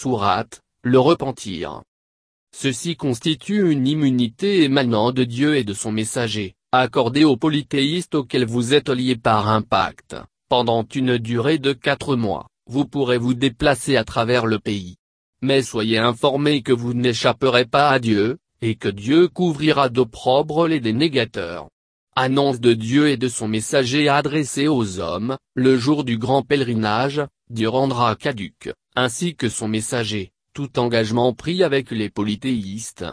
Sourate, le repentir. Ceci constitue une immunité émanant de Dieu et de son messager, accordée aux polythéistes auxquels vous êtes liés par un pacte. Pendant une durée de quatre mois, vous pourrez vous déplacer à travers le pays. Mais soyez informés que vous n'échapperez pas à Dieu, et que Dieu couvrira d'opprobre les dénégateurs. Annonce de Dieu et de son messager adressé aux hommes, le jour du grand pèlerinage, Dieu rendra caduque, ainsi que son messager, tout engagement pris avec les polythéistes.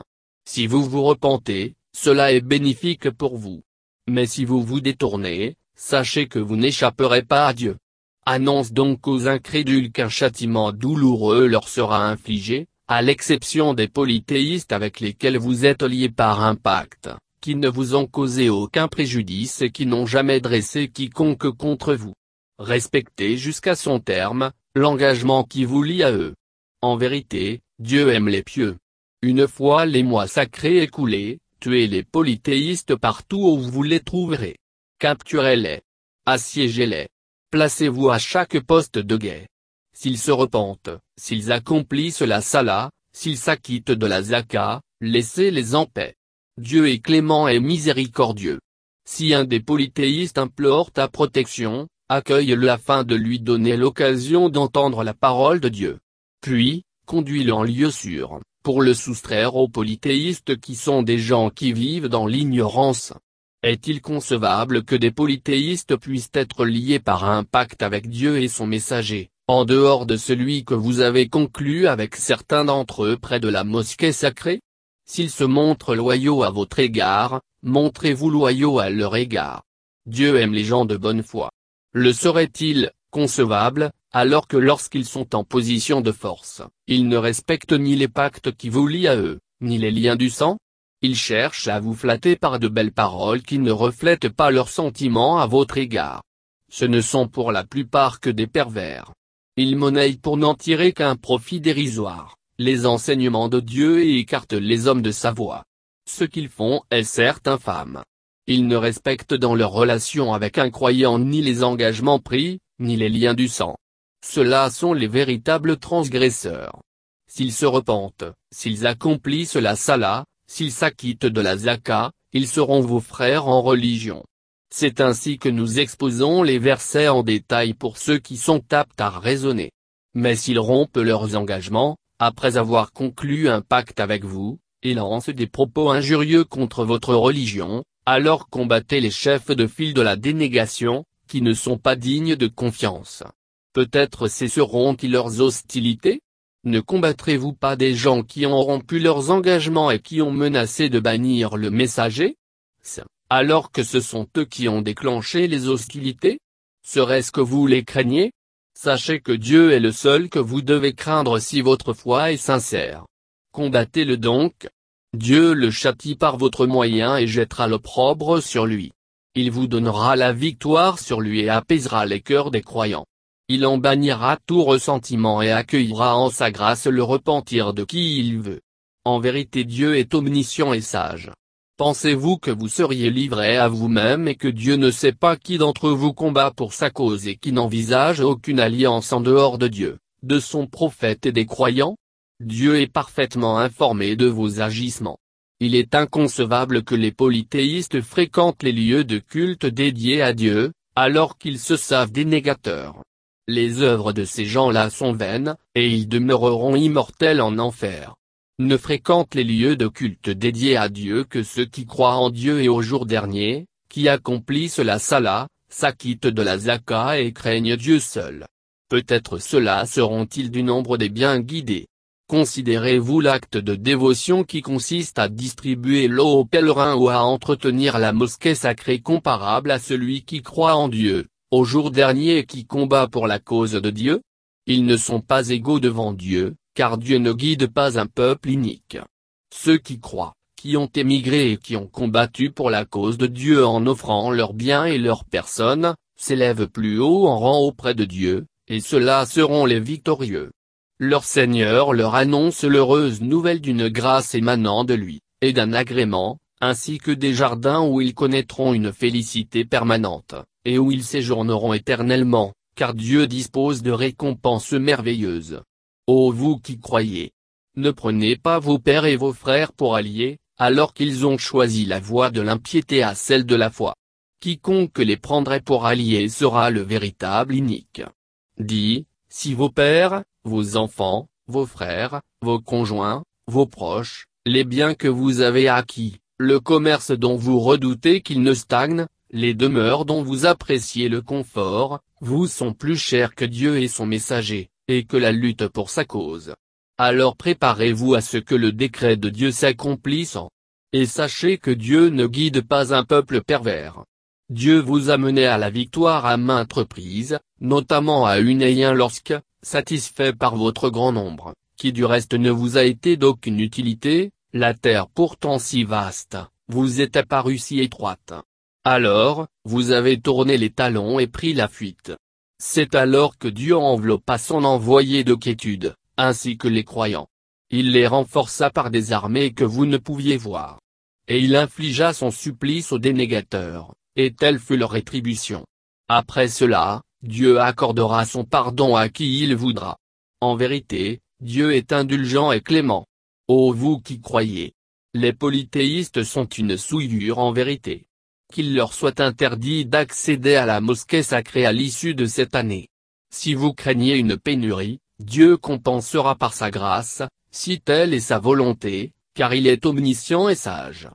Si vous vous repentez, cela est bénéfique pour vous. Mais si vous vous détournez, sachez que vous n'échapperez pas à Dieu. Annonce donc aux incrédules qu'un châtiment douloureux leur sera infligé, à l'exception des polythéistes avec lesquels vous êtes liés par un pacte, qui ne vous ont causé aucun préjudice et qui n'ont jamais dressé quiconque contre vous. Respectez jusqu'à son terme, l'engagement qui vous lie à eux. En vérité, Dieu aime les pieux. Une fois les mois sacrés écoulés, tuez les polythéistes partout où vous les trouverez. Capturez-les. Assiégez-les. Placez-vous à chaque poste de guet. S'ils se repentent, s'ils accomplissent la sala, s'ils s'acquittent de la zaka, laissez-les en paix. Dieu est clément et miséricordieux. Si un des polythéistes implore ta protection, accueille-le afin de lui donner l'occasion d'entendre la parole de Dieu. Puis, conduis-le en lieu sûr, pour le soustraire aux polythéistes qui sont des gens qui vivent dans l'ignorance. Est-il concevable que des polythéistes puissent être liés par un pacte avec Dieu et son messager, en dehors de celui que vous avez conclu avec certains d'entre eux près de la mosquée sacrée? S'ils se montrent loyaux à votre égard, montrez-vous loyaux à leur égard. Dieu aime les gens de bonne foi. Le serait-il, concevable, alors que lorsqu'ils sont en position de force, ils ne respectent ni les pactes qui vous lient à eux, ni les liens du sang? Ils cherchent à vous flatter par de belles paroles qui ne reflètent pas leurs sentiments à votre égard. Ce ne sont pour la plupart que des pervers. Ils monnaient pour n'en tirer qu'un profit dérisoire, les enseignements de Dieu et écartent les hommes de sa voie. Ce qu'ils font est certes infâme. Ils ne respectent dans leur relation avec un croyant ni les engagements pris, ni les liens du sang. Ceux-là sont les véritables transgresseurs. S'ils se repentent, s'ils accomplissent la sala, s'ils s'acquittent de la zaka, ils seront vos frères en religion. C'est ainsi que nous exposons les versets en détail pour ceux qui sont aptes à raisonner. Mais s'ils rompent leurs engagements, après avoir conclu un pacte avec vous, et lancent des propos injurieux contre votre religion, alors combattez les chefs de file de la dénégation, qui ne sont pas dignes de confiance. Peut-être cesseront-ils leurs hostilités? Ne combattrez-vous pas des gens qui ont rompu leurs engagements et qui ont menacé de bannir le messager? Alors que ce sont eux qui ont déclenché les hostilités? Serait-ce que vous les craignez? Sachez que Dieu est le seul que vous devez craindre si votre foi est sincère. Combattez-le donc, Dieu le châtie par votre moyen et jettera l'opprobre sur lui. Il vous donnera la victoire sur lui et apaisera les cœurs des croyants. Il en bannira tout ressentiment et accueillera en sa grâce le repentir de qui il veut. En vérité Dieu est omniscient et sage. Pensez-vous que vous seriez livré à vous-même et que Dieu ne sait pas qui d'entre vous combat pour sa cause et qui n'envisage aucune alliance en dehors de Dieu, de son prophète et des croyants? Dieu est parfaitement informé de vos agissements. Il est inconcevable que les polythéistes fréquentent les lieux de culte dédiés à Dieu, alors qu'ils se savent dénégateurs. Les œuvres de ces gens-là sont vaines, et ils demeureront immortels en enfer. Ne fréquentent les lieux de culte dédiés à Dieu que ceux qui croient en Dieu et au jour dernier, qui accomplissent la sala, s'acquittent de la zaka et craignent Dieu seul. Peut-être ceux-là seront-ils du nombre des bien guidés. Considérez-vous l'acte de dévotion qui consiste à distribuer l'eau aux pèlerins ou à entretenir la mosquée sacrée comparable à celui qui croit en Dieu, au jour dernier et qui combat pour la cause de Dieu? Ils ne sont pas égaux devant Dieu, car Dieu ne guide pas un peuple inique. Ceux qui croient, qui ont émigré et qui ont combattu pour la cause de Dieu en offrant leurs biens et leurs personnes, s'élèvent plus haut en rang auprès de Dieu, et ceux-là seront les victorieux. Leur Seigneur leur annonce l'heureuse nouvelle d'une grâce émanant de lui, et d'un agrément, ainsi que des jardins où ils connaîtront une félicité permanente, et où ils séjourneront éternellement, car Dieu dispose de récompenses merveilleuses. Ô vous qui croyez Ne prenez pas vos pères et vos frères pour alliés, alors qu'ils ont choisi la voie de l'impiété à celle de la foi. Quiconque les prendrait pour alliés sera le véritable inique. Dit, si vos pères, vos enfants, vos frères, vos conjoints, vos proches, les biens que vous avez acquis, le commerce dont vous redoutez qu'il ne stagne, les demeures dont vous appréciez le confort, vous sont plus chers que Dieu et son messager, et que la lutte pour sa cause. Alors préparez-vous à ce que le décret de Dieu s'accomplisse. Et sachez que Dieu ne guide pas un peuple pervers. Dieu vous a mené à la victoire à maintes reprises, notamment à une lorsque, satisfait par votre grand nombre, qui du reste ne vous a été d'aucune utilité, la terre pourtant si vaste, vous est apparue si étroite. Alors, vous avez tourné les talons et pris la fuite. C'est alors que Dieu enveloppa son envoyé de quiétude, ainsi que les croyants. Il les renforça par des armées que vous ne pouviez voir. Et il infligea son supplice aux dénégateurs, et telle fut leur rétribution. Après cela, Dieu accordera son pardon à qui il voudra. En vérité, Dieu est indulgent et clément. Ô vous qui croyez Les polythéistes sont une souillure en vérité. Qu'il leur soit interdit d'accéder à la mosquée sacrée à l'issue de cette année. Si vous craignez une pénurie, Dieu compensera par sa grâce, si telle est sa volonté, car il est omniscient et sage.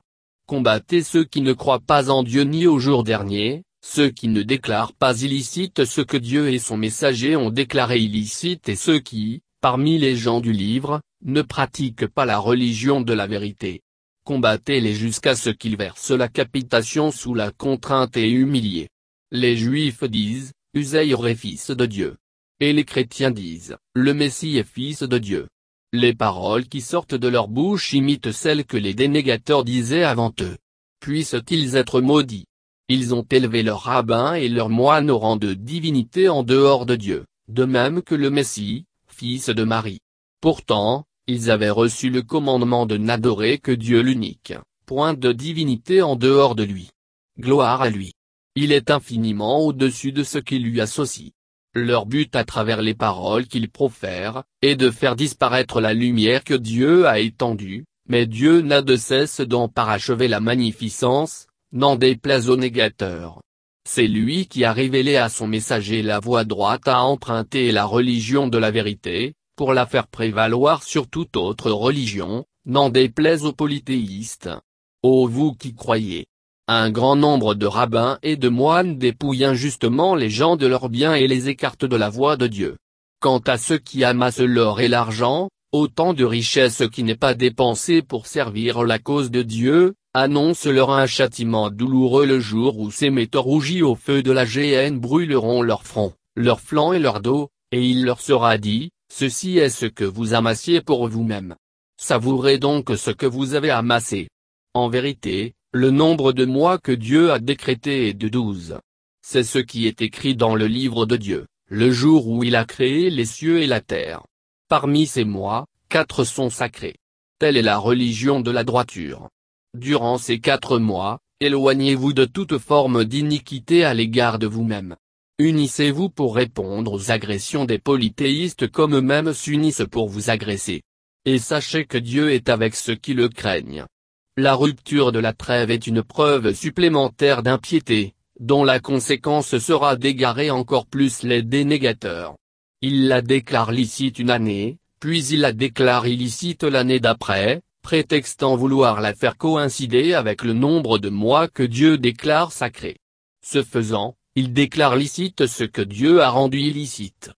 Combattez ceux qui ne croient pas en Dieu ni au jour dernier, ceux qui ne déclarent pas illicite ce que Dieu et son messager ont déclaré illicite et ceux qui, parmi les gens du livre, ne pratiquent pas la religion de la vérité. Combattez-les jusqu'à ce qu'ils versent la capitation sous la contrainte et humiliés. Les Juifs disent, Usaïr est fils de Dieu. Et les chrétiens disent, le Messie est fils de Dieu. Les paroles qui sortent de leur bouche imitent celles que les dénégateurs disaient avant eux. Puissent-ils être maudits? Ils ont élevé leurs rabbins et leurs moines au rang de divinité en dehors de Dieu, de même que le Messie, fils de Marie. Pourtant, ils avaient reçu le commandement de n'adorer que Dieu l'unique, point de divinité en dehors de lui. Gloire à lui. Il est infiniment au-dessus de ce qui lui associe. Leur but à travers les paroles qu'ils profèrent, est de faire disparaître la lumière que Dieu a étendue, mais Dieu n'a de cesse d'en parachever la magnificence, n'en déplaise aux négateurs. C'est lui qui a révélé à son messager la voie droite à emprunter la religion de la vérité, pour la faire prévaloir sur toute autre religion, n'en déplaise aux polythéistes. Ô vous qui croyez Un grand nombre de rabbins et de moines dépouillent injustement les gens de leurs biens et les écartent de la voie de Dieu. Quant à ceux qui amassent l'or et l'argent, autant de richesses qui n'est pas dépensé pour servir la cause de Dieu, annonce-leur un châtiment douloureux le jour où ces métaux rougis au feu de la géhenne brûleront leur front, leur flanc et leur dos, et il leur sera dit, Ceci est ce que vous amassiez pour vous-même. Savourez donc ce que vous avez amassé. En vérité, le nombre de mois que Dieu a décrété est de douze. C'est ce qui est écrit dans le livre de Dieu, le jour où il a créé les cieux et la terre. Parmi ces mois, quatre sont sacrés. Telle est la religion de la droiture. Durant ces quatre mois, éloignez-vous de toute forme d'iniquité à l'égard de vous-même. Unissez-vous pour répondre aux agressions des polythéistes comme eux-mêmes s'unissent pour vous agresser. Et sachez que Dieu est avec ceux qui le craignent. La rupture de la trêve est une preuve supplémentaire d'impiété, dont la conséquence sera d'égarer encore plus les dénégateurs. Il la déclare licite une année, puis il la déclare illicite l'année d'après, prétextant vouloir la faire coïncider avec le nombre de mois que Dieu déclare sacré. Ce faisant, ils déclarent licite ce que Dieu a rendu illicite.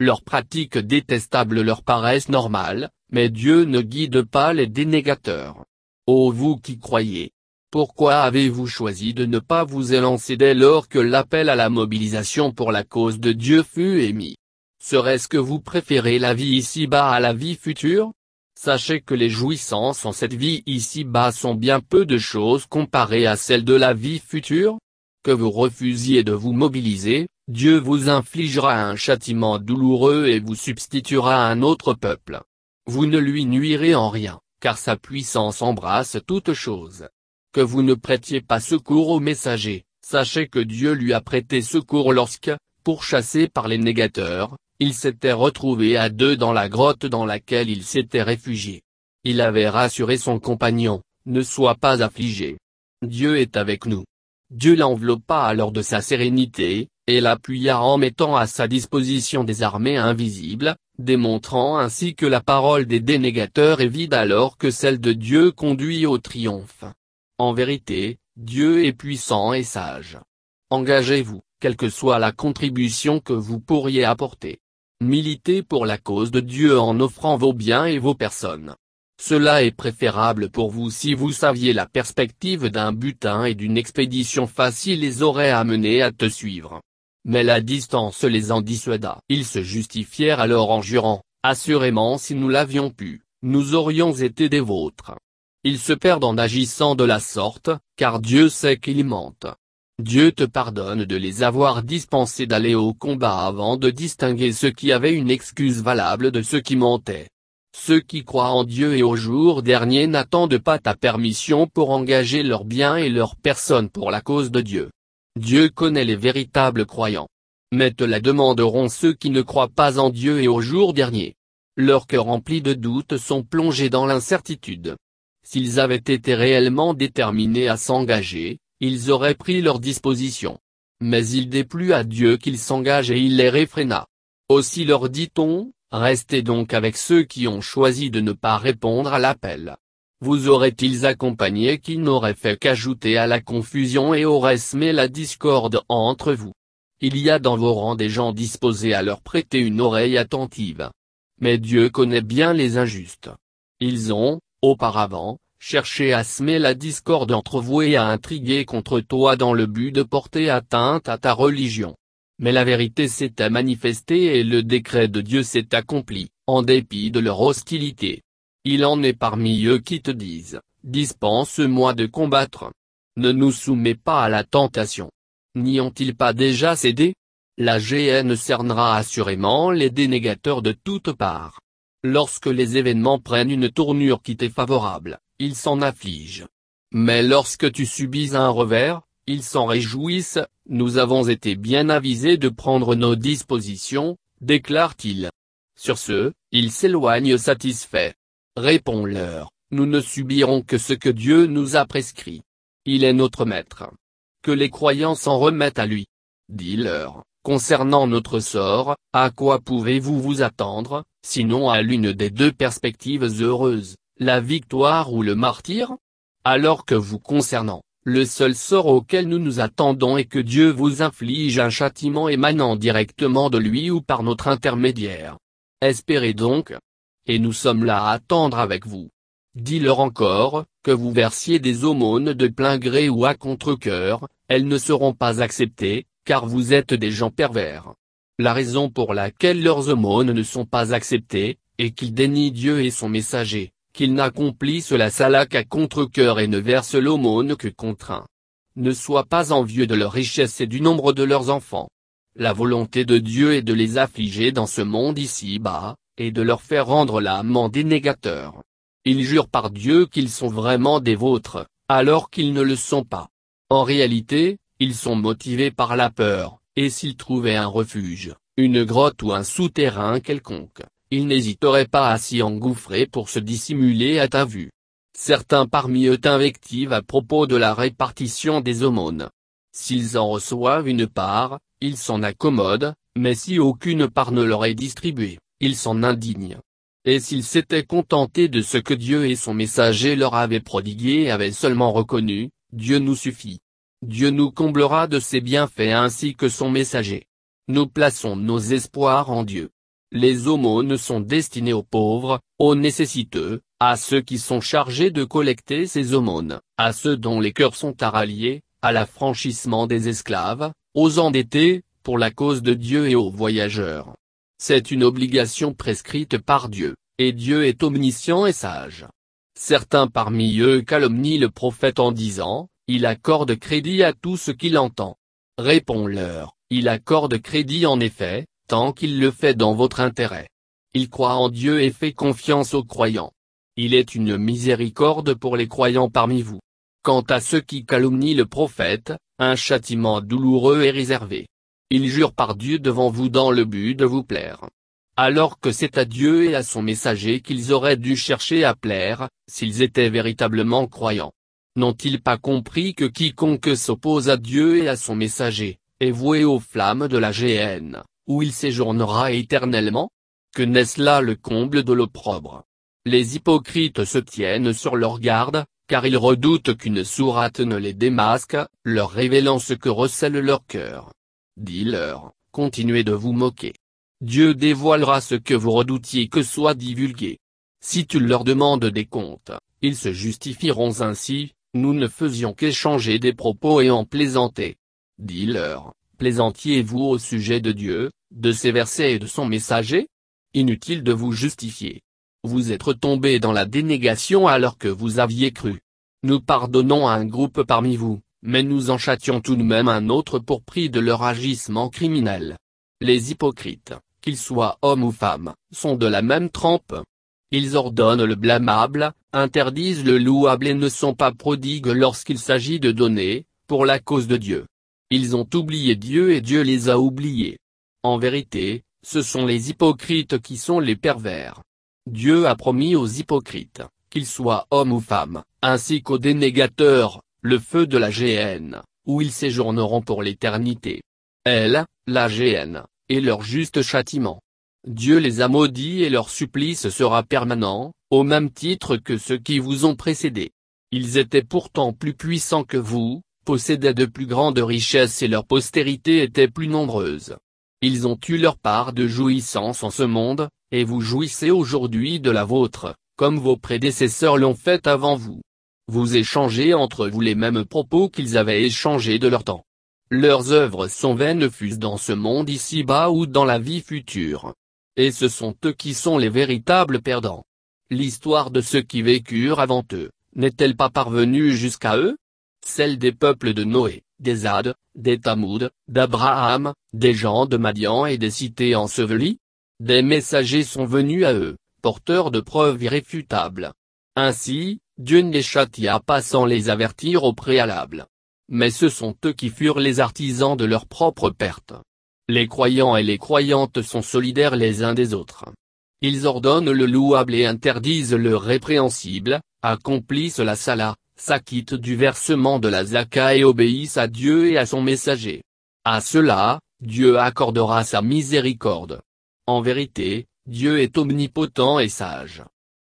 Leurs pratiques détestables leur paraissent normales, mais Dieu ne guide pas les dénégateurs. Ô vous qui croyez Pourquoi avez-vous choisi de ne pas vous élancer dès lors que l'appel à la mobilisation pour la cause de Dieu fut émis? Serait-ce que vous préférez la vie ici-bas à la vie future? Sachez que les jouissances en cette vie ici-bas sont bien peu de choses comparées à celles de la vie future que vous refusiez de vous mobiliser, Dieu vous infligera un châtiment douloureux et vous substituera un autre peuple. Vous ne lui nuirez en rien, car sa puissance embrasse toutes choses. Que vous ne prêtiez pas secours au messager, sachez que Dieu lui a prêté secours lorsque, pourchassé par les négateurs, Il s'était retrouvé à deux dans la grotte dans laquelle il s'était réfugié. Il avait rassuré son compagnon, ne sois pas affligé. Dieu est avec nous. Dieu l'enveloppa alors de sa sérénité, et l'appuya en mettant à sa disposition des armées invisibles, démontrant ainsi que la parole des dénégateurs est vide alors que celle de Dieu conduit au triomphe. En vérité, Dieu est puissant et sage. Engagez-vous, quelle que soit la contribution que vous pourriez apporter. Militez pour la cause de Dieu en offrant vos biens et vos personnes. Cela est préférable pour vous si vous saviez la perspective d'un butin et d'une expédition facile les aurait amenés à te suivre. Mais la distance les en dissuada. Ils se justifièrent alors en jurant, assurément si nous l'avions pu, nous aurions été des vôtres. Ils se perdent en agissant de la sorte, car Dieu sait qu'ils mentent. Dieu te pardonne de les avoir dispensés d'aller au combat avant de distinguer ceux qui avaient une excuse valable de ceux qui mentaient. Ceux qui croient en Dieu et au jour dernier n'attendent pas ta permission pour engager leurs biens et leurs personnes pour la cause de Dieu. Dieu connaît les véritables croyants. Mais te la demanderont ceux qui ne croient pas en Dieu et au jour dernier. Leurs cœurs remplis de doutes sont plongés dans l'incertitude. S'ils avaient été réellement déterminés à s'engager, ils auraient pris leur disposition. Mais il déplut à Dieu qu'ils s'engagent et il les réfréna. Aussi leur dit-on, restez donc avec ceux qui ont choisi de ne pas répondre à l'appel vous auraient-ils accompagné qui n'auraient fait qu'ajouter à la confusion et auraient semé la discorde entre vous? Il y a dans vos rangs des gens disposés à leur prêter une oreille attentive. Mais Dieu connaît bien les injustes. Ils ont, auparavant, cherché à semer la discorde entre vous et à intriguer contre toi dans le but de porter atteinte à ta religion. Mais la vérité s'était manifestée et le décret de Dieu s'est accompli, en dépit de leur hostilité. Il en est parmi eux qui te disent, dispense-moi de combattre. Ne nous soumets pas à la tentation. N'y ont-ils pas déjà cédé? La GN cernera assurément les dénégateurs de toutes parts. Lorsque les événements prennent une tournure qui t'est favorable, ils s'en affligent. Mais lorsque tu subis un revers, ils s'en réjouissent, nous avons été bien avisés de prendre nos dispositions, déclare-t-il. Sur ce, il s'éloigne satisfait. Réponds-leur, nous ne subirons que ce que Dieu nous a prescrit. Il est notre maître. Que les croyants s'en remettent à lui. Dis-leur, concernant notre sort, à quoi pouvez-vous vous attendre, sinon à l'une des deux perspectives heureuses, la victoire ou le martyr? Alors que vous concernant, le seul sort auquel nous nous attendons est que Dieu vous inflige un châtiment émanant directement de lui ou par notre intermédiaire. Espérez donc, et nous sommes là à attendre avec vous. Dis-leur encore, que vous versiez des aumônes de plein gré ou à contre-cœur, elles ne seront pas acceptées, car vous êtes des gens pervers. La raison pour laquelle leurs aumônes ne sont pas acceptées, est qu'ils dénient Dieu et son messager, qu'ils n'accomplissent la salac à contre-cœur et ne versent l'aumône que contraint. Ne sois pas envieux de leur richesse et du nombre de leurs enfants. La volonté de Dieu est de les affliger dans ce monde ici-bas, et de leur faire rendre l'âme des négateurs. Ils jurent par Dieu qu'ils sont vraiment des vôtres, alors qu'ils ne le sont pas. En réalité, ils sont motivés par la peur, et s'ils trouvaient un refuge, une grotte ou un souterrain quelconque, ils n'hésiteraient pas à s'y engouffrer pour se dissimuler à ta vue. Certains parmi eux t'invectivent à propos de la répartition des aumônes. S'ils en reçoivent une part, ils s'en accommodent, mais si aucune part ne leur est distribuée, ils s'en indignent. Et s'ils s'étaient contentés de ce que Dieu et son messager leur avaient prodigué et avaient seulement reconnu, Dieu nous suffit. Dieu nous comblera de ses bienfaits ainsi que son messager. Nous plaçons nos espoirs en Dieu. Les aumônes sont destinés aux pauvres, aux nécessiteux, à ceux qui sont chargés de collecter ces aumônes, à ceux dont les cœurs sont à rallier, à l'affranchissement des esclaves, aux endettés, pour la cause de Dieu et aux voyageurs. C'est une obligation prescrite par Dieu, et Dieu est omniscient et sage. Certains parmi eux calomnient le prophète en disant, il accorde crédit à tout ce qu'il entend. Réponds-leur, il accorde crédit en effet, tant qu'il le fait dans votre intérêt. Il croit en Dieu et fait confiance aux croyants. Il est une miséricorde pour les croyants parmi vous. Quant à ceux qui calomnient le prophète, un châtiment douloureux est réservé. Ils jurent par Dieu devant vous dans le but de vous plaire. Alors que c'est à Dieu et à son messager qu'ils auraient dû chercher à plaire, s'ils étaient véritablement croyants. N'ont-ils pas compris que quiconque s'oppose à Dieu et à son messager, est voué aux flammes de la géhenne, où il séjournera éternellement? Que n'est-ce là le comble de l'opprobre? Les hypocrites se tiennent sur leur garde, car ils redoutent qu'une sourate ne les démasque, leur révélant ce que recèle leur cœur. Dis-leur, continuez de vous moquer. Dieu dévoilera ce que vous redoutiez que soit divulgué. Si tu leur demandes des comptes, ils se justifieront ainsi, nous ne faisions qu'échanger des propos et en plaisanter. Dis-leur, plaisantiez-vous au sujet de Dieu, de ses versets et de son messager? Inutile de vous justifier. Vous êtes tombés dans la dénégation alors que vous aviez cru. Nous pardonnons à un groupe parmi vous, mais nous en châtions tout de même un autre pour prix de leur agissement criminel. Les hypocrites, qu'ils soient hommes ou femmes, sont de la même trempe. Ils ordonnent le blâmable, interdisent le louable et ne sont pas prodigues lorsqu'il s'agit de donner, pour la cause de Dieu. Ils ont oublié Dieu et Dieu les a oubliés. En vérité, ce sont les hypocrites qui sont les pervers. Dieu a promis aux hypocrites, qu'ils soient hommes ou femmes, ainsi qu'aux dénégateurs, le feu de la géhenne, où ils séjourneront pour l'éternité. Elle, la géhenne, est leur juste châtiment. Dieu les a maudits et leur supplice sera permanent, au même titre que ceux qui vous ont précédés. Ils étaient pourtant plus puissants que vous, possédaient de plus grandes richesses et leur postérité était plus nombreuse. Ils ont eu leur part de jouissance en ce monde, et vous jouissez aujourd'hui de la vôtre, comme vos prédécesseurs l'ont fait avant vous. Vous échangez entre vous les mêmes propos qu'ils avaient échangés de leur temps. Leurs œuvres sont vaines fût dans ce monde ici-bas ou dans la vie future. Et ce sont eux qui sont les véritables perdants. L'histoire de ceux qui vécurent avant eux, n'est-elle pas parvenue jusqu'à eux? Celle des peuples de Noé, des Hades, des Tamoud, d'Abraham, des gens de Madian et des cités ensevelies? Des messagers sont venus à eux, porteurs de preuves irréfutables. Ainsi, Dieu ne les châtia pas sans les avertir au préalable. Mais ce sont eux qui furent les artisans de leur propre perte. Les croyants et les croyantes sont solidaires les uns des autres. Ils ordonnent le louable et interdisent le répréhensible, accomplissent la sala, s'acquittent du versement de la zaka et obéissent à Dieu et à son messager. À cela, Dieu accordera sa miséricorde. En vérité, Dieu est omnipotent et sage.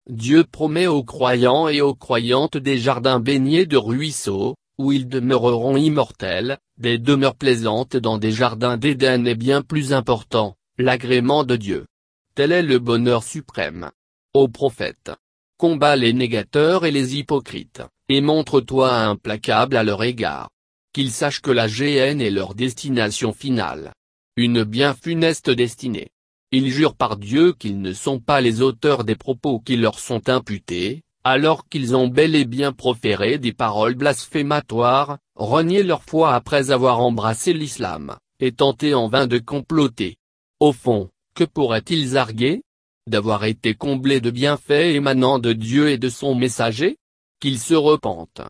Dieu promet aux croyants et aux croyantes des jardins baignés de ruisseaux, où ils demeureront immortels, des demeures plaisantes dans des jardins d'Éden et bien plus important, l'agrément de Dieu. Tel est le bonheur suprême. Ô prophète, combat les négateurs et les hypocrites, et montre-toi implacable à leur égard. Qu'ils sachent que la GN est leur destination finale. Une bien funeste destinée. Ils jurent par Dieu qu'ils ne sont pas les auteurs des propos qui leur sont imputés, alors qu'ils ont bel et bien proféré des paroles blasphématoires, renié leur foi après avoir embrassé l'islam, et tenté en vain de comploter. Au fond, que pourraient-ils arguer? D'avoir été comblés de bienfaits émanant de Dieu et de son messager? Qu'ils se repentent.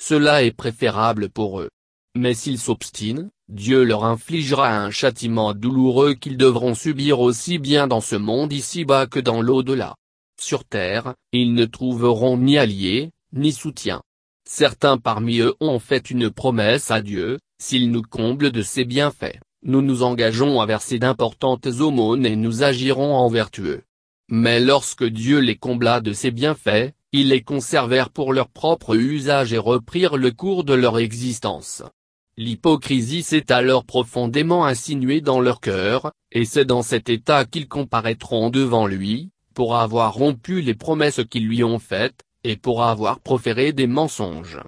Cela est préférable pour eux. Mais s'ils s'obstinent, Dieu leur infligera un châtiment douloureux qu'ils devront subir aussi bien dans ce monde ici-bas que dans l'au-delà. Sur terre, ils ne trouveront ni alliés, ni soutien. Certains parmi eux ont fait une promesse à Dieu, s'il nous comble de ses bienfaits, nous nous engageons à verser d'importantes aumônes et nous agirons en vertueux. Mais lorsque Dieu les combla de ses bienfaits, ils les conservèrent pour leur propre usage et reprirent le cours de leur existence. L'hypocrisie s'est alors profondément insinuée dans leur cœur, et c'est dans cet état qu'ils comparaîtront devant lui, pour avoir rompu les promesses qu'ils lui ont faites, et pour avoir proféré des mensonges.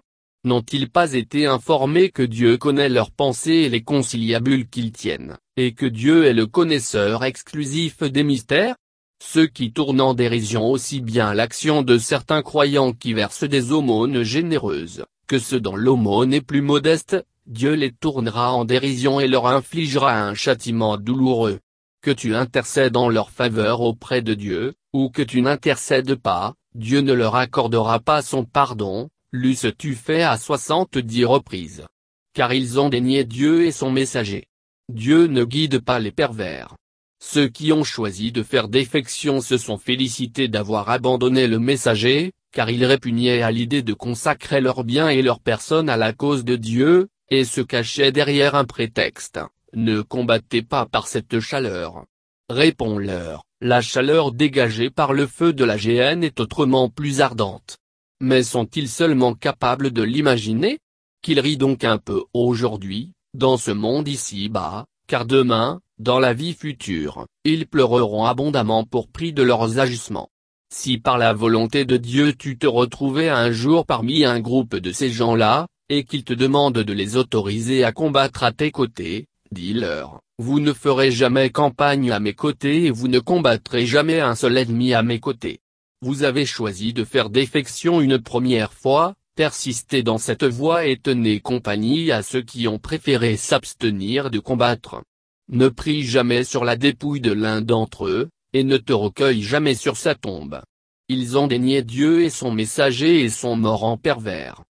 N'ont-ils pas été informés que Dieu connaît leurs pensées et les conciliabules qu'ils tiennent, et que Dieu est le connaisseur exclusif des mystères? Ceux qui tournent en dérision aussi bien l'action de certains croyants qui versent des aumônes généreuses, que ceux dont l'aumône est plus modeste, Dieu les tournera en dérision et leur infligera un châtiment douloureux. Que tu intercèdes en leur faveur auprès de Dieu, ou que tu n'intercèdes pas, Dieu ne leur accordera pas son pardon, l'eusses-tu fait à soixante-dix reprises. Car ils ont dénié Dieu et son messager. Dieu ne guide pas les pervers. Ceux qui ont choisi de faire défection se sont félicités d'avoir abandonné le messager, car ils répugnaient à l'idée de consacrer leurs biens et leur personne à la cause de Dieu, et se cachaient derrière un prétexte. Ne combattez pas par cette chaleur. Réponds-leur, la chaleur dégagée par le feu de la géhenne est autrement plus ardente. Mais sont-ils seulement capables de l'imaginer? Qu'ils rient donc un peu aujourd'hui, dans ce monde ici-bas, car demain, dans la vie future, ils pleureront abondamment pour prix de leurs agissements. Si par la volonté de Dieu tu te retrouvais un jour parmi un groupe de ces gens-là, et qu'ils te demandent de les autoriser à combattre à tes côtés, dis-leur, vous ne ferez jamais campagne à mes côtés et vous ne combattrez jamais un seul ennemi à mes côtés. Vous avez choisi de faire défection une première fois, persistez dans cette voie et tenez compagnie à ceux qui ont préféré s'abstenir de combattre. Ne prie jamais sur la dépouille de l'un d'entre eux, et ne te recueille jamais sur sa tombe. Ils ont dénié Dieu et son messager et sont morts en pervers.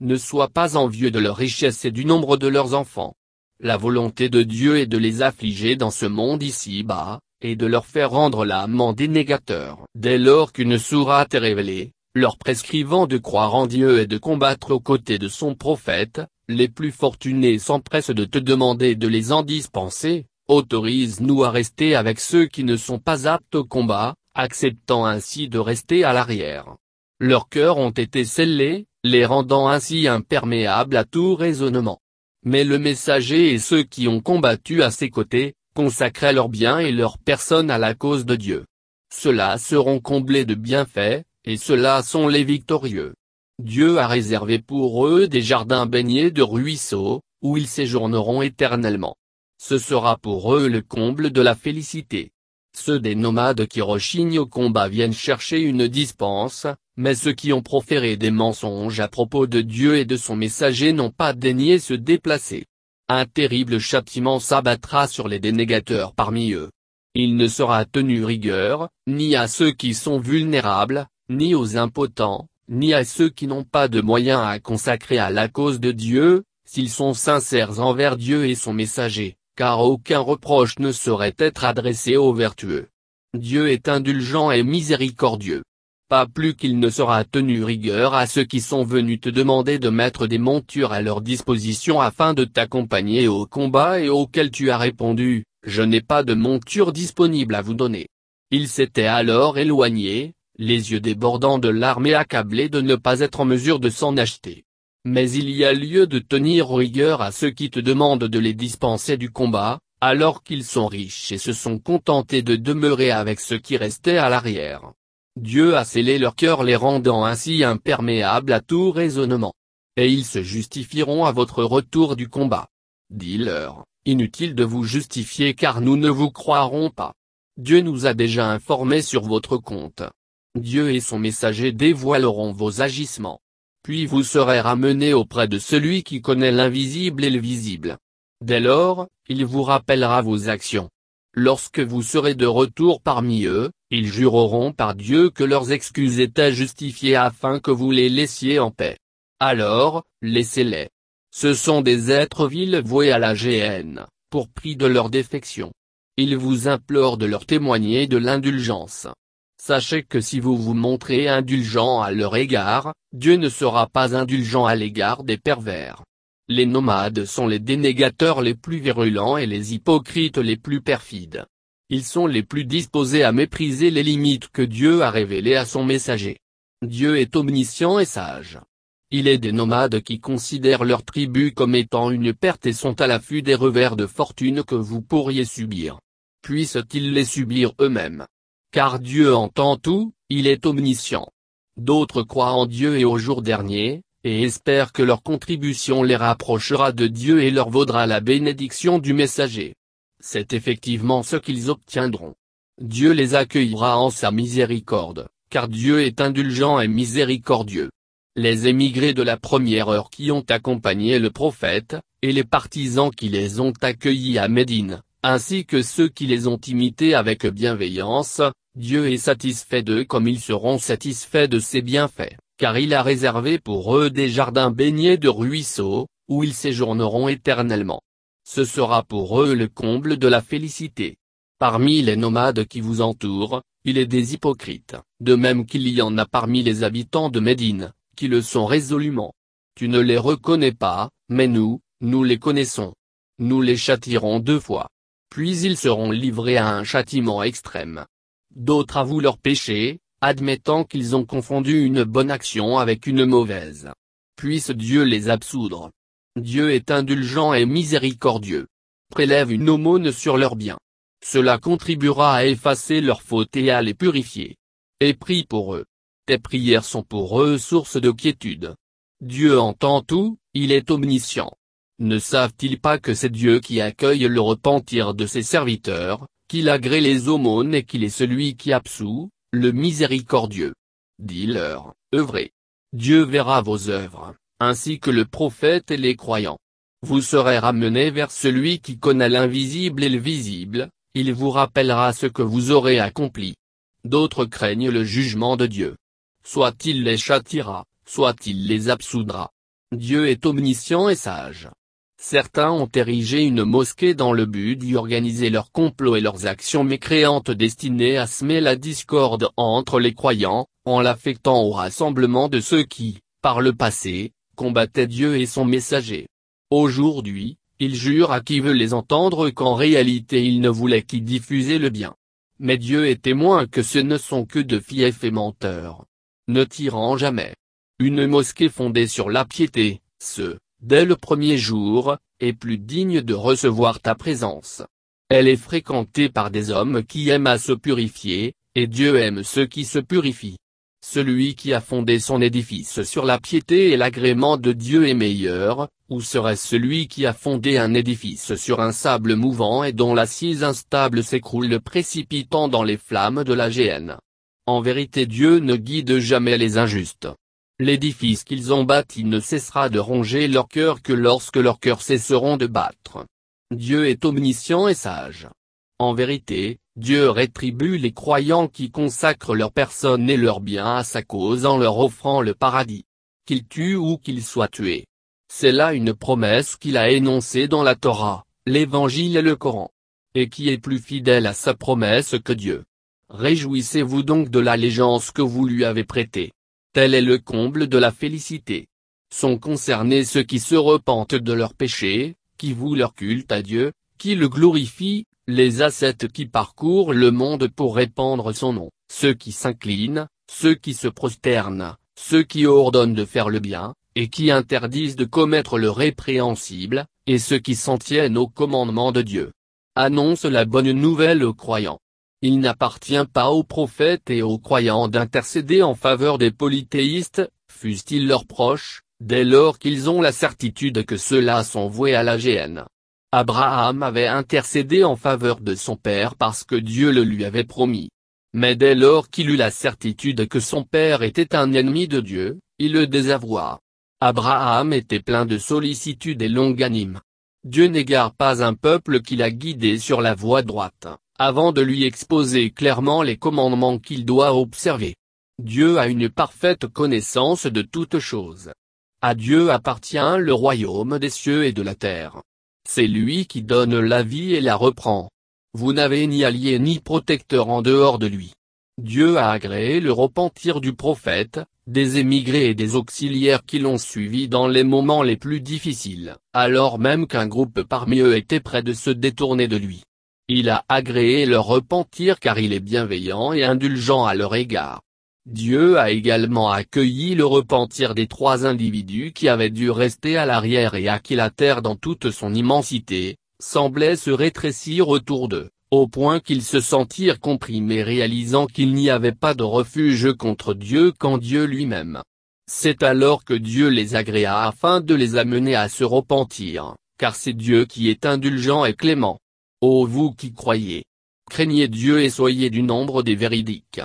Ne sois pas envieux de leur richesse et du nombre de leurs enfants. La volonté de Dieu est de les affliger dans ce monde ici-bas, et de leur faire rendre l'âme des négateurs. Dès lors qu'une sourate est révélée, leur prescrivant de croire en Dieu et de combattre aux côtés de son prophète, les plus fortunés s'empressent de te demander de les en dispenser, autorise-nous à rester avec ceux qui ne sont pas aptes au combat, acceptant ainsi de rester à l'arrière. Leurs cœurs ont été scellés, les rendant ainsi imperméables à tout raisonnement. Mais le messager et ceux qui ont combattu à ses côtés, consacraient leurs biens et leur personne à la cause de Dieu. Ceux-là seront comblés de bienfaits, et ceux-là sont les victorieux. Dieu a réservé pour eux des jardins baignés de ruisseaux, où ils séjourneront éternellement. Ce sera pour eux le comble de la félicité. Ceux des nomades qui rechignent au combat viennent chercher une dispense, mais ceux qui ont proféré des mensonges à propos de Dieu et de son messager n'ont pas daigné se déplacer. Un terrible châtiment s'abattra sur les dénégateurs parmi eux. Il ne sera tenu rigueur, ni à ceux qui sont vulnérables, ni aux impotents, ni à ceux qui n'ont pas de moyens à consacrer à la cause de Dieu, s'ils sont sincères envers Dieu et son messager car aucun reproche ne saurait être adressé aux vertueux. Dieu est indulgent et miséricordieux. Pas plus qu'il ne sera tenu rigueur à ceux qui sont venus te demander de mettre des montures à leur disposition afin de t'accompagner au combat et auxquels tu as répondu, je n'ai pas de monture disponible à vous donner. Il s'était alors éloigné, les yeux débordant de larmes et accablé de ne pas être en mesure de s'en acheter. Mais il y a lieu de tenir rigueur à ceux qui te demandent de les dispenser du combat, alors qu'ils sont riches et se sont contentés de demeurer avec ceux qui restaient à l'arrière. Dieu a scellé leur cœur les rendant ainsi imperméables à tout raisonnement. Et ils se justifieront à votre retour du combat. Dis-leur, inutile de vous justifier car nous ne vous croirons pas. Dieu nous a déjà informés sur votre compte. Dieu et son messager dévoileront vos agissements puis vous serez ramené auprès de celui qui connaît l'invisible et le visible. Dès lors, il vous rappellera vos actions. Lorsque vous serez de retour parmi eux, ils jureront par Dieu que leurs excuses étaient justifiées afin que vous les laissiez en paix. Alors, laissez-les. Ce sont des êtres vils voués à la géhenne, pour prix de leur défection. Ils vous implorent de leur témoigner de l'indulgence. Sachez que si vous vous montrez indulgent à leur égard, Dieu ne sera pas indulgent à l'égard des pervers. Les nomades sont les dénégateurs les plus virulents et les hypocrites les plus perfides. Ils sont les plus disposés à mépriser les limites que Dieu a révélées à son messager. Dieu est omniscient et sage. Il est des nomades qui considèrent leur tribu comme étant une perte et sont à l'affût des revers de fortune que vous pourriez subir. Puissent-ils les subir eux-mêmes? Car Dieu entend tout, il est omniscient. D'autres croient en Dieu et au jour dernier, et espèrent que leur contribution les rapprochera de Dieu et leur vaudra la bénédiction du messager. C'est effectivement ce qu'ils obtiendront. Dieu les accueillera en sa miséricorde, car Dieu est indulgent et miséricordieux. Les émigrés de la première heure qui ont accompagné le prophète, et les partisans qui les ont accueillis à Médine, ainsi que ceux qui les ont imités avec bienveillance, Dieu est satisfait d'eux comme ils seront satisfaits de ses bienfaits, car il a réservé pour eux des jardins baignés de ruisseaux, où ils séjourneront éternellement. ce sera pour eux le comble de la félicité. Parmi les nomades qui vous entourent, il est des hypocrites, de même qu'il y en a parmi les habitants de Médine, qui le sont résolument. Tu ne les reconnais pas, mais nous, nous les connaissons. Nous les châtirons deux fois. Puis ils seront livrés à un châtiment extrême. D'autres avouent leurs péchés, admettant qu'ils ont confondu une bonne action avec une mauvaise. Puisse Dieu les absoudre. Dieu est indulgent et miséricordieux. Prélève une aumône sur leurs biens. Cela contribuera à effacer leurs fautes et à les purifier. Et prie pour eux. Tes prières sont pour eux source de quiétude. Dieu entend tout, il est omniscient. Ne savent-ils pas que c'est Dieu qui accueille le repentir de ses serviteurs, qu'il agrée les aumônes et qu'il est celui qui absout, le miséricordieux Dis-leur, œuvrez. Dieu verra vos œuvres, ainsi que le prophète et les croyants. Vous serez ramenés vers celui qui connaît l'invisible et le visible, il vous rappellera ce que vous aurez accompli. D'autres craignent le jugement de Dieu. Soit il les châtira, soit il les absoudra. Dieu est omniscient et sage. Certains ont érigé une mosquée dans le but d'y organiser leurs complots et leurs actions mécréantes destinées à semer la discorde entre les croyants, en l'affectant au rassemblement de ceux qui, par le passé, combattaient Dieu et son messager. Aujourd'hui, ils jurent à qui veut les entendre qu'en réalité ils ne voulaient qu'y diffuser le bien. Mais Dieu est témoin que ce ne sont que de fiefs et menteurs. Ne tirant jamais. Une mosquée fondée sur la piété, ce, dès le premier jour, est plus digne de recevoir ta présence. Elle est fréquentée par des hommes qui aiment à se purifier, et Dieu aime ceux qui se purifient. Celui qui a fondé son édifice sur la piété et l'agrément de Dieu est meilleur, ou serait celui qui a fondé un édifice sur un sable mouvant et dont l'assise instable s'écroule précipitant dans les flammes de la géhenne. En vérité Dieu ne guide jamais les injustes. L'édifice qu'ils ont bâti ne cessera de ronger leur cœur que lorsque leurs cœurs cesseront de battre. Dieu est omniscient et sage. En vérité, Dieu rétribue les croyants qui consacrent leur personne et leurs biens à sa cause en leur offrant le paradis. Qu'ils tuent ou qu'ils soient tués. C'est là une promesse qu'il a énoncée dans la Torah, l'Évangile et le Coran. Et qui est plus fidèle à sa promesse que Dieu. Réjouissez-vous donc de l'allégeance que vous lui avez prêtée. Tel est le comble de la félicité. Sont concernés ceux qui se repentent de leurs péchés, qui vouent leur culte à Dieu, qui le glorifient, les ascètes qui parcourent le monde pour répandre son nom, ceux qui s'inclinent, ceux qui se prosternent, ceux qui ordonnent de faire le bien, et qui interdisent de commettre le répréhensible, et ceux qui s'en tiennent au commandement de Dieu. Annonce la bonne nouvelle aux croyants. Il n'appartient pas aux prophètes et aux croyants d'intercéder en faveur des polythéistes, fussent-ils leurs proches, dès lors qu'ils ont la certitude que ceux-là sont voués à la. Abraham avait intercédé en faveur de son père parce que Dieu le lui avait promis. Mais dès lors qu'il eut la certitude que son père était un ennemi de Dieu, il le désavoua. Abraham était plein de sollicitude et longanime. Dieu n'égare pas un peuple qu'il a guidé sur la voie droite avant de lui exposer clairement les commandements qu'il doit observer. Dieu a une parfaite connaissance de toutes choses. À Dieu appartient le royaume des cieux et de la terre. C'est lui qui donne la vie et la reprend. Vous n'avez ni allié ni protecteur en dehors de lui. Dieu a agréé le repentir du prophète, des émigrés et des auxiliaires qui l'ont suivi dans les moments les plus difficiles, alors même qu'un groupe parmi eux était prêt de se détourner de lui. Il a agréé leur repentir car il est bienveillant et indulgent à leur égard. Dieu a également accueilli le repentir des trois individus qui avaient dû rester à l'arrière et à qui la terre dans toute son immensité, semblait se rétrécir autour d'eux, au point qu'ils se sentirent comprimés réalisant qu'il n'y avait pas de refuge contre Dieu qu'en Dieu lui-même. C'est alors que Dieu les agréa afin de les amener à se repentir, car c'est Dieu qui est indulgent et clément. Ô vous qui croyez, craignez Dieu et soyez du nombre des véridiques.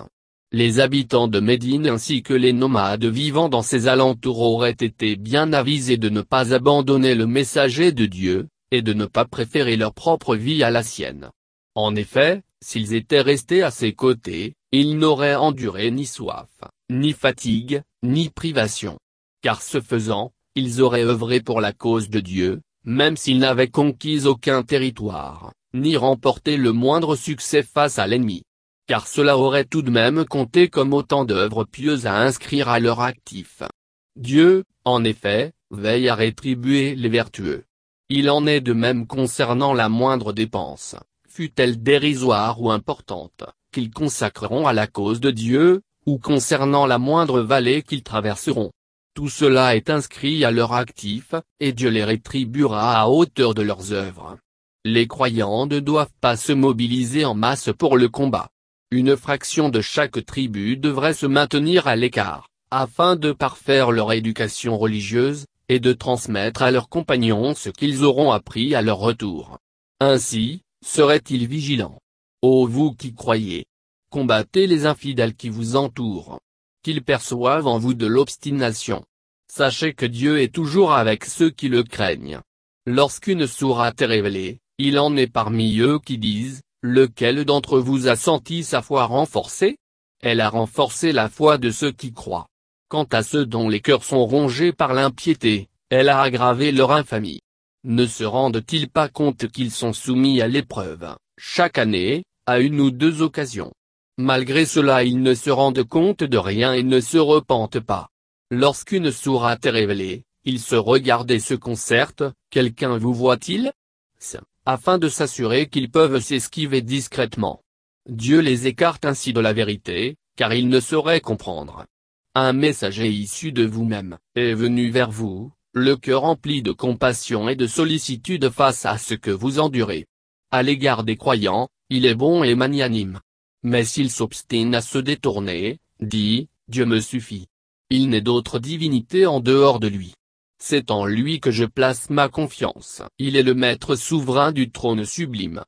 Les habitants de Médine ainsi que les nomades vivant dans ses alentours auraient été bien avisés de ne pas abandonner le messager de Dieu, et de ne pas préférer leur propre vie à la sienne. En effet, s'ils étaient restés à ses côtés, ils n'auraient enduré ni soif, ni fatigue, ni privation. Car ce faisant, ils auraient œuvré pour la cause de Dieu, même s'ils n'avaient conquis aucun territoire, ni remporté le moindre succès face à l'ennemi. Car cela aurait tout de même compté comme autant d'œuvres pieuses à inscrire à leur actif. Dieu, en effet, veille à rétribuer les vertueux. Il en est de même concernant la moindre dépense, fût-elle dérisoire ou importante, qu'ils consacreront à la cause de Dieu, ou concernant la moindre vallée qu'ils traverseront. Tout cela est inscrit à leur actif, et Dieu les rétribuera à hauteur de leurs œuvres. Les croyants ne doivent pas se mobiliser en masse pour le combat. Une fraction de chaque tribu devrait se maintenir à l'écart, afin de parfaire leur éducation religieuse, et de transmettre à leurs compagnons ce qu'ils auront appris à leur retour. Ainsi, seraient-ils vigilants. Ô vous qui croyez, combattez les infidèles qui vous entourent. Qu'ils perçoivent en vous de l'obstination. Sachez que Dieu est toujours avec ceux qui le craignent. Lorsqu'une sourate est révélée, il en est parmi eux qui disent, lequel d'entre vous a senti sa foi renforcée? Elle a renforcé la foi de ceux qui croient. Quant à ceux dont les cœurs sont rongés par l'impiété, elle a aggravé leur infamie. Ne se rendent-ils pas compte qu'ils sont soumis à l'épreuve, chaque année, à une ou deux occasions Malgré cela ils ne se rendent compte de rien et ne se repentent pas. Lorsqu'une sourate est révélée, ils se regardent et se concertent, quelqu'un vous voit-il? Afin de s'assurer qu'ils peuvent s'esquiver discrètement. Dieu les écarte ainsi de la vérité, car ils ne sauraient comprendre. Un messager issu de vous-même, est venu vers vous, le cœur rempli de compassion et de sollicitude face à ce que vous endurez. À l'égard des croyants, il est bon et magnanime. Mais s'il s'obstine à se détourner, dit, Dieu me suffit. Il n'est d'autre divinité en dehors de lui. C'est en lui que je place ma confiance. Il est le maître souverain du trône sublime.